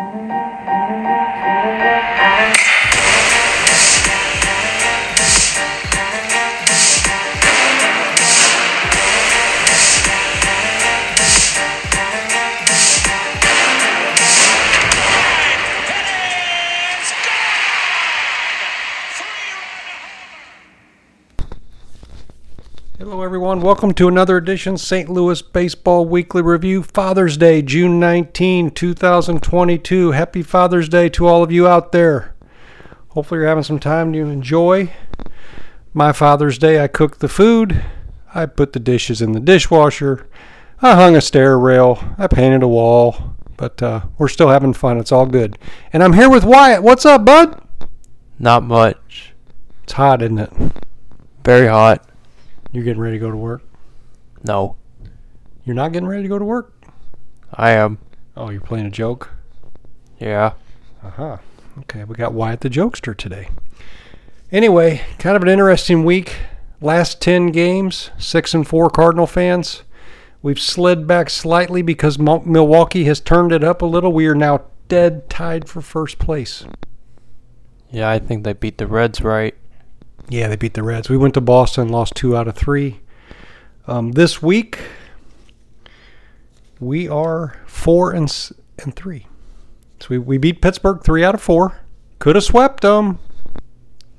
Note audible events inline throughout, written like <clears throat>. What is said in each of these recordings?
Hello, everyone. Welcome to another edition St. Louis Baseball Weekly Review. Father's Day, June 19, 2022. Happy Father's Day to all of you out there. Hopefully, you're having some time to enjoy. My Father's Day, I cooked the food, I put the dishes in the dishwasher, I hung a stair rail, I painted a wall, but uh, we're still having fun. It's all good. And I'm here with Wyatt. What's up, bud? Not much. It's hot, isn't it? Very hot. You're getting ready to go to work? No, You're not getting ready to go to work? I am. Oh, you're playing a joke? Yeah. Uh huh. Okay, we got Wyatt the Jokester today. Anyway, kind of an interesting week. Last 10 games, 6 and 4 Cardinal fans. We've slid back slightly because Milwaukee has turned it up a little. We are now dead tied for first place. Yeah, I think they beat the Reds right. Yeah, they beat the Reds. We went to Boston, lost two out of three. Um, this week, we are four and and three. So we, we beat Pittsburgh three out of four. Could have swept them.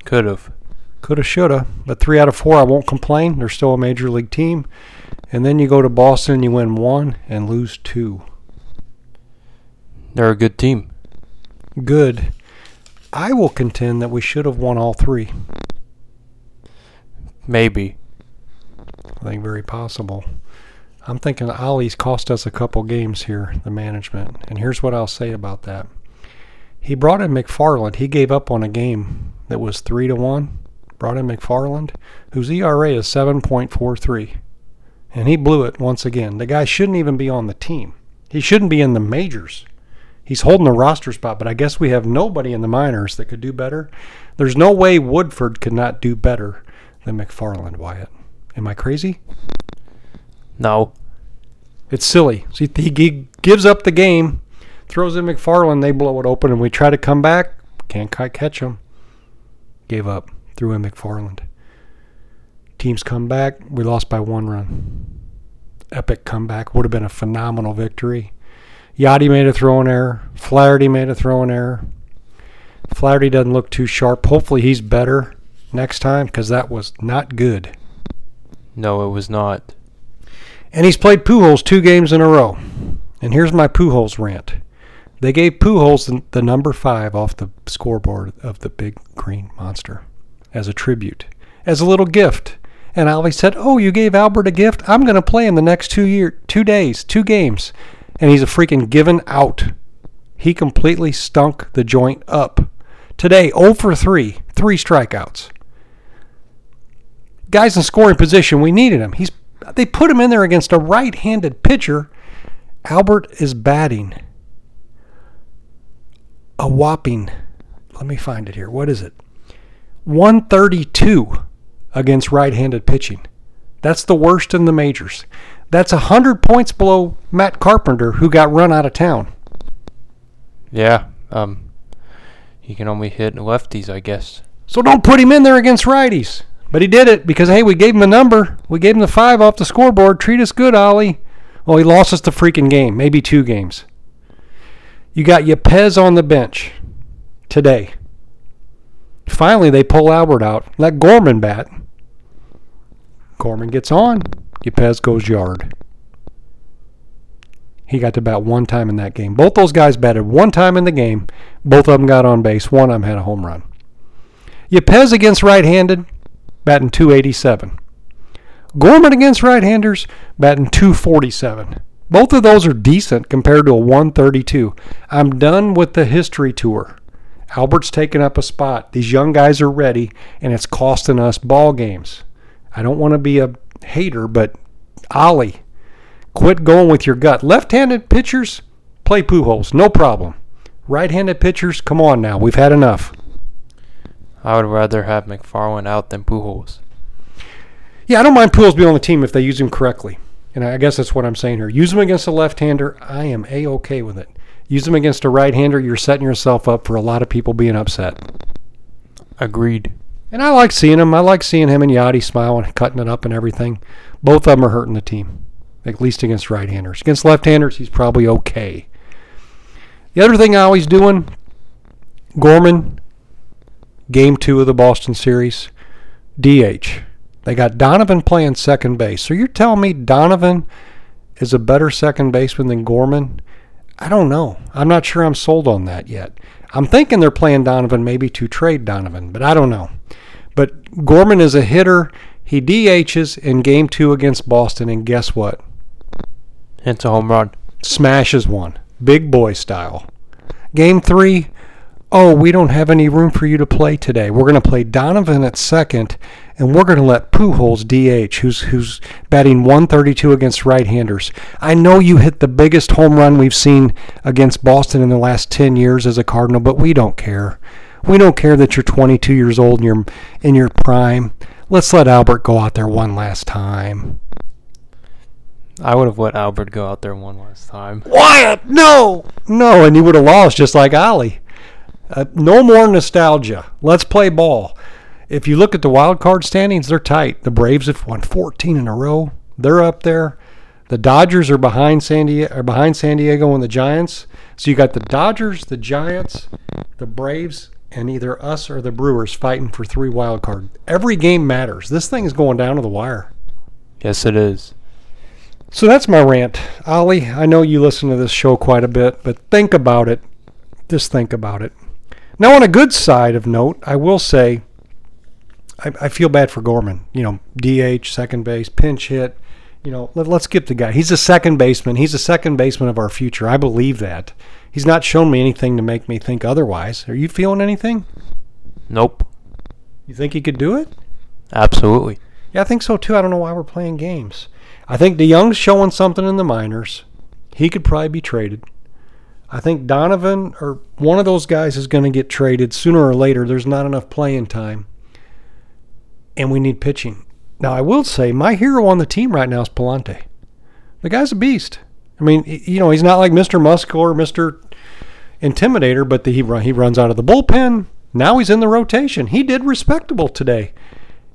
Could have. Coulda, shoulda, but three out of four, I won't complain. They're still a major league team. And then you go to Boston, you win one and lose two. They're a good team. Good. I will contend that we should have won all three. Maybe. I think very possible. I'm thinking Ollie's cost us a couple games here, the management. And here's what I'll say about that. He brought in McFarland. He gave up on a game that was three to one. Brought in McFarland, whose ERA is 7.43. And he blew it once again. The guy shouldn't even be on the team. He shouldn't be in the majors. He's holding the roster spot, but I guess we have nobody in the minors that could do better. There's no way Woodford could not do better than McFarland, Wyatt. Am I crazy? No. It's silly. See, he gives up the game, throws in McFarland, they blow it open, and we try to come back. Can't quite catch him. Gave up. Threw in McFarland. Teams come back. We lost by one run. Epic comeback. Would have been a phenomenal victory. Yadi made a throwing error. Flaherty made a throwing error. Flaherty doesn't look too sharp. Hopefully he's better next time because that was not good. No, it was not. And he's played Pujols two games in a row. And here's my Pujols rant. They gave Pujols the, the number five off the scoreboard of the big green monster as a tribute, as a little gift. And Ollie said, "Oh, you gave Albert a gift? I'm going to play him the next two year, two days, two games." And he's a freaking given out. He completely stunk the joint up. Today, 0 for 3, three strikeouts. Guys in scoring position, we needed him. He's they put him in there against a right-handed pitcher. Albert is batting a whopping. Let me find it here. What is it? 132 against right-handed pitching. That's the worst in the majors. That's 100 points below Matt Carpenter who got run out of town. Yeah. Um. He can only hit lefties, I guess. So don't put him in there against righties. But he did it because hey, we gave him a number. We gave him the five off the scoreboard. Treat us good, Ollie. Well, he lost us the freaking game, maybe two games. You got Yepez on the bench today. Finally, they pull Albert out. Let Gorman bat. Gorman gets on. Yepez goes yard. He got to bat one time in that game. Both those guys batted one time in the game. Both of them got on base. One of them had a home run. Yepez against right-handed, batting 287. Gorman against right-handers, batting 247. Both of those are decent compared to a 132. I'm done with the history tour. Albert's taken up a spot. These young guys are ready, and it's costing us ball games. I don't want to be a hater, but Ollie, quit going with your gut. Left-handed pitchers, play Pujols, no problem. Right-handed pitchers, come on now. We've had enough. I would rather have McFarland out than Pujols. Yeah, I don't mind Pujols being on the team if they use him correctly. And I guess that's what I'm saying here. Use him against a left-hander. I am a-okay with it. Use them against a right-hander, you're setting yourself up for a lot of people being upset. Agreed. And I like seeing him. I like seeing him and Yadi smiling, cutting it up and everything. Both of them are hurting the team, at least against right-handers. Against left-handers, he's probably okay. The other thing I always doing, Gorman, game two of the Boston series, DH. They got Donovan playing second base. So you're telling me Donovan is a better second baseman than Gorman? I don't know. I'm not sure I'm sold on that yet. I'm thinking they're playing Donovan maybe to trade Donovan, but I don't know. But Gorman is a hitter. He DHs in game two against Boston, and guess what? It's a home run. Smashes one. Big boy style. Game three, oh, we don't have any room for you to play today. We're going to play Donovan at second, and we're going to let Pujols DH, who's who's batting 132 against right-handers. I know you hit the biggest home run we've seen against Boston in the last 10 years as a Cardinal, but we don't care. We don't care that you're 22 years old and you're in your prime. Let's let Albert go out there one last time. I would have let Albert go out there one last time. Wyatt, no, no, and he would have lost just like Ollie. Uh, no more nostalgia. Let's play ball. If you look at the wild card standings, they're tight. The Braves have won 14 in a row. They're up there. The Dodgers are behind San Diego, are behind San Diego and the Giants. So you got the Dodgers, the Giants, the Braves, and either us or the Brewers fighting for three wild card. Every game matters. This thing is going down to the wire. Yes, it is. So that's my rant. Ollie, I know you listen to this show quite a bit, but think about it. Just think about it. Now, on a good side of note, I will say I, I feel bad for Gorman. You know, DH, second base, pinch hit. You know, let, us skip the guy. He's a second baseman. He's a second baseman of our future. I believe that. He's not shown me anything to make me think otherwise. Are you feeling anything? Nope. You think he could do it? Absolutely. Yeah, I think so too. I don't know why we're playing games. I think DeJong's showing something in the minors. He could probably be traded. I think Donovan or one of those guys is going to get traded sooner or later. There's not enough playing time. And we need pitching. Now, I will say my hero on the team right now is Pallante. The guy's a beast. I mean, you know, he's not like Mr. Musk or Mr. Intimidator, but the, he, run, he runs out of the bullpen. Now he's in the rotation. He did respectable today.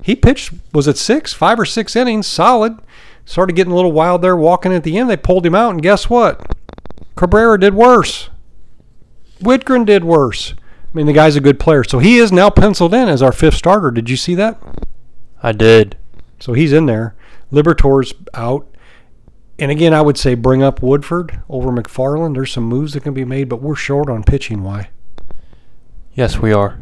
He pitched, was it six, five or six innings, solid started getting a little wild there walking at the end. They pulled him out, and guess what? Cabrera did worse. Wittgren did worse. I mean, the guy's a good player. So he is now penciled in as our fifth starter. Did you see that? I did. So he's in there. Liberatore's out. And again, I would say bring up Woodford over McFarland. There's some moves that can be made, but we're short on pitching. Why? Yes, we are.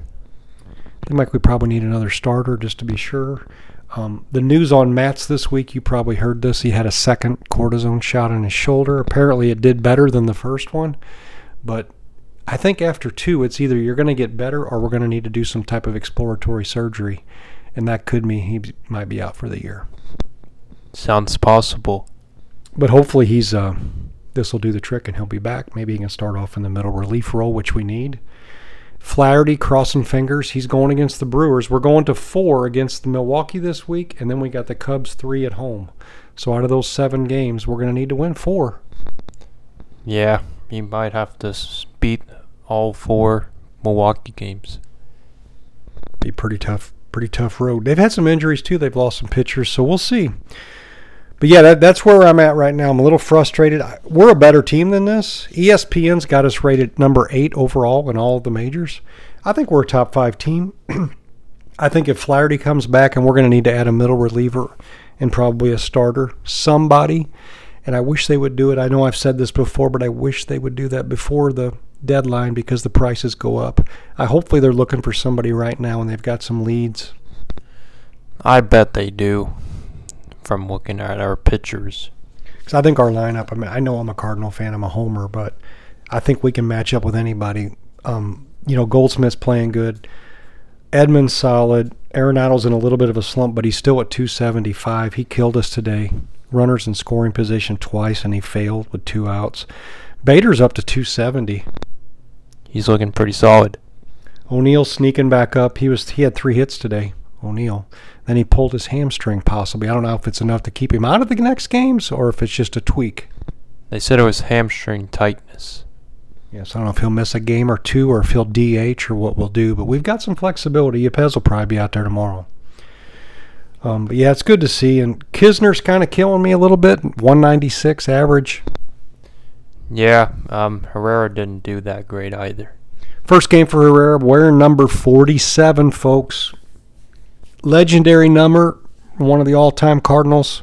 I think like we probably need another starter just to be sure. Um, the news on Matz this week, you probably heard this. He had a second cortisone shot in his shoulder. Apparently, it did better than the first one. But I think after two, it's either you're going to get better or we're going to need to do some type of exploratory surgery. And that could mean he might be out for the year. Sounds possible. But hopefully, he's. Uh, this will do the trick and he'll be back. Maybe he can start off in the middle relief role, which we need. Flaherty crossing fingers. He's going against the Brewers. We're going to four against the Milwaukee this week, and then we got the Cubs three at home. So out of those seven games, we're going to need to win four. Yeah, you might have to beat all four Milwaukee games. Be pretty tough, pretty tough road. They've had some injuries too. They've lost some pitchers, so we'll see but yeah, that, that's where I'm at right now. I'm a little frustrated. We're a better team than this. ESPN's got us rated number eight overall in all the majors. I think we're a top five team. <clears throat> I think if Flaherty comes back, and we're going to need to add a middle reliever and probably a starter, somebody. And I wish they would do it. I know I've said this before, but I wish they would do that before the deadline because the prices go up. I hopefully they're looking for somebody right now and they've got some leads. I bet they do from looking at our pitchers. Because I think our lineup. I mean, I know I'm a Cardinal fan. I'm a homer, but I think we can match up with anybody. Um, you know, Goldschmidt's playing good. Edman's solid. Arenado's in a little bit of a slump, but he's still at 275. He killed us today. Runners in scoring position twice, and he failed with two outs. Bader's up to 270. He's looking pretty solid. O'Neill sneaking back up. He was he had three hits today. O'Neill. Then he pulled his hamstring, possibly. I don't know if it's enough to keep him out of the next games or if it's just a tweak. They said it was hamstring tightness. Yes, I don't know if he'll miss a game or two or if he'll DH or what we'll do, but we've got some flexibility. Yepez will probably be out there tomorrow. Um, but yeah, it's good to see. And Knizner's kind of killing me a little bit. 196 average. Yeah, um, Herrera didn't do that great either. First game for Herrera, wearing number 47, folks. Legendary number, one of the all time Cardinals,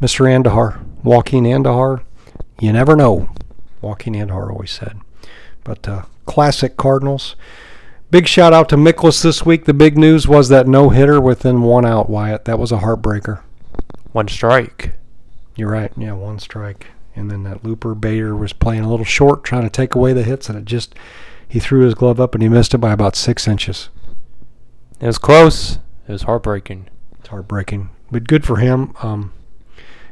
Mr. Andujar, Joaquin Andujar. You never know, Joaquin Andujar always said. But uh, classic Cardinals. Big shout out to Mikolas this week. The big news was that no hitter within one out, Wyatt. That was a heartbreaker. One strike. You're right. Yeah, one strike. And then that looper Bader was playing a little short, trying to take away the hits, and it just he threw his glove up and he missed it by about six inches. It was close. It was heartbreaking. It's heartbreaking, but good for him. Um,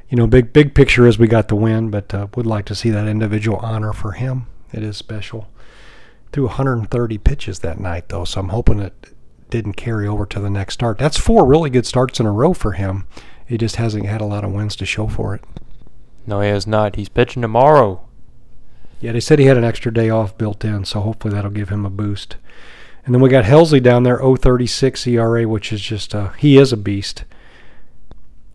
you know, big big picture is we got the win, but uh, would like to see that individual honor for him. It is special. Threw 130 pitches that night, though, so I'm hoping it didn't carry over to the next start. That's four really good starts in a row for him. He just hasn't had a lot of wins to show for it. No, he has not. He's pitching tomorrow. Yeah, they said he had an extra day off built in, so hopefully that'll give him a boost. And then we got Helsley down there, 036 ERA, which is just, uh, he is a beast.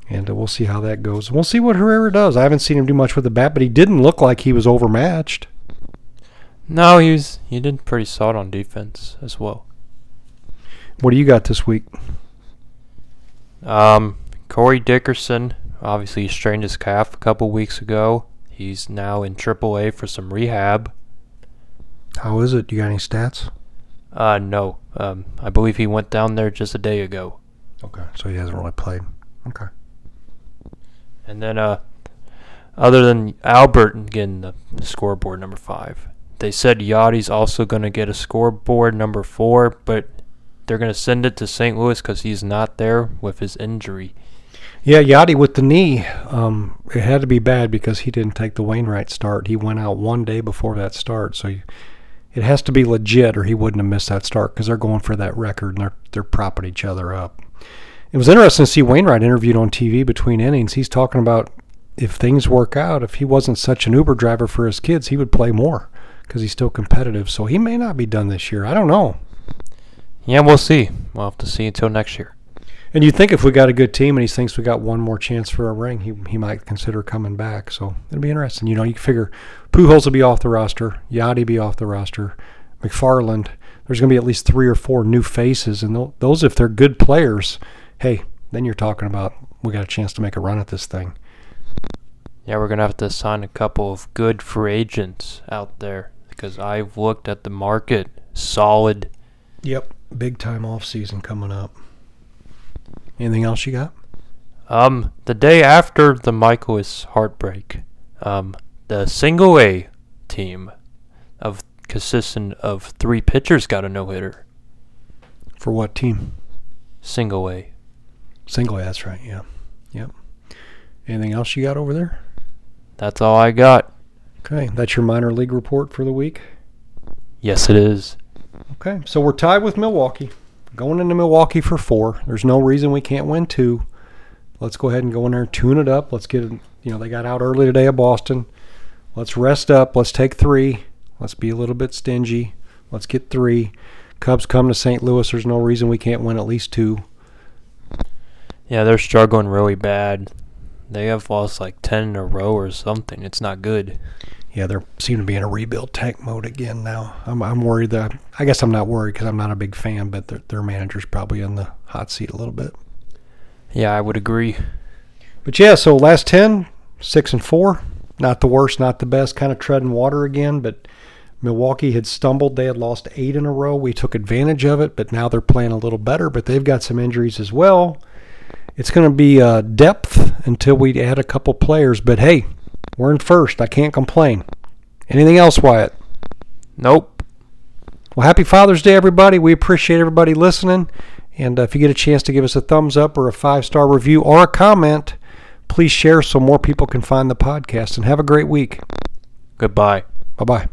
And uh, we'll see how that goes. We'll see what Herrera does. I haven't seen him do much with the bat, but he didn't look like he was overmatched. No, he was. He did pretty solid on defense as well. What do you got this week? Um, Corey Dickerson obviously he strained his calf a couple weeks ago. He's now in AAA for some rehab. How is it? Do you got any stats? Uh, no. Um, I believe he went down there just a day ago. Okay, so he hasn't really played. Okay. And then, uh, other than Albert getting the scoreboard number five, they said Yadi's also going to get a scoreboard number four, but they're going to send it to St. Louis because he's not there with his injury. Yeah, Yadi with the knee. Um, it had to be bad because he didn't take the Wainwright start. He went out one day before that start, so you, it has to be legit, or he wouldn't have missed that start because they're going for that record and they're they're propping each other up. It was interesting to see Wainwright interviewed on TV between innings. He's talking about if things work out, if he wasn't such an Uber driver for his kids, he would play more because he's still competitive. So he may not be done this year. I don't know. Yeah, we'll see. We'll have to see until next year. And you'd think if we got a good team and he thinks we got one more chance for a ring, he, he might consider coming back. So it'll be interesting. You know, you figure Pujols will be off the roster, Yadi be off the roster, McFarland. There's going to be at least three or four new faces, and those, if they're good players, hey, then you're talking about we got a chance to make a run at this thing. Yeah, we're going to have to sign a couple of good free agents out there because I've looked at the market solid. Yep, big time off season coming up. Anything else you got? Um, the day after the Mikolas heartbreak, um, the single A team of consistent of three pitchers got a no hitter. For what team? Single A. Single A, that's right, yeah. Yep. Anything else you got over there? That's all I got. Okay, that's your minor league report for the week? Yes, it is. Okay, so we're tied with Milwaukee. Going into Milwaukee for four. There's no reason we can't win two. Let's go ahead and go in there and tune it up. Let's get it. You know, they got out early today at Boston. Let's rest up. Let's take three. Let's be a little bit stingy. Let's get three. Cubs come to St. Louis. There's no reason we can't win at least two. Yeah, they're struggling really bad. They have lost like 10 in a row or something. It's not good. Yeah, they seem to be in a rebuild tank mode again now. I'm, I'm worried that, I guess I'm not worried because I'm not a big fan, but their, their manager's probably in the hot seat a little bit. Yeah, I would agree. But yeah, so last 10, 6 and 4. Not the worst, not the best. Kind of treading water again, but Milwaukee had stumbled. They had lost eight in a row. We took advantage of it, but now they're playing a little better, but they've got some injuries as well. It's going to be uh, depth until we add a couple players, but hey, we're in first. I can't complain. Anything else, Wyatt? Nope. Well, happy Father's Day, everybody. We appreciate everybody listening. And uh, if you get a chance to give us a thumbs up or a five star review or a comment, Please share so more people can find the podcast and have a great week. Goodbye. Bye bye.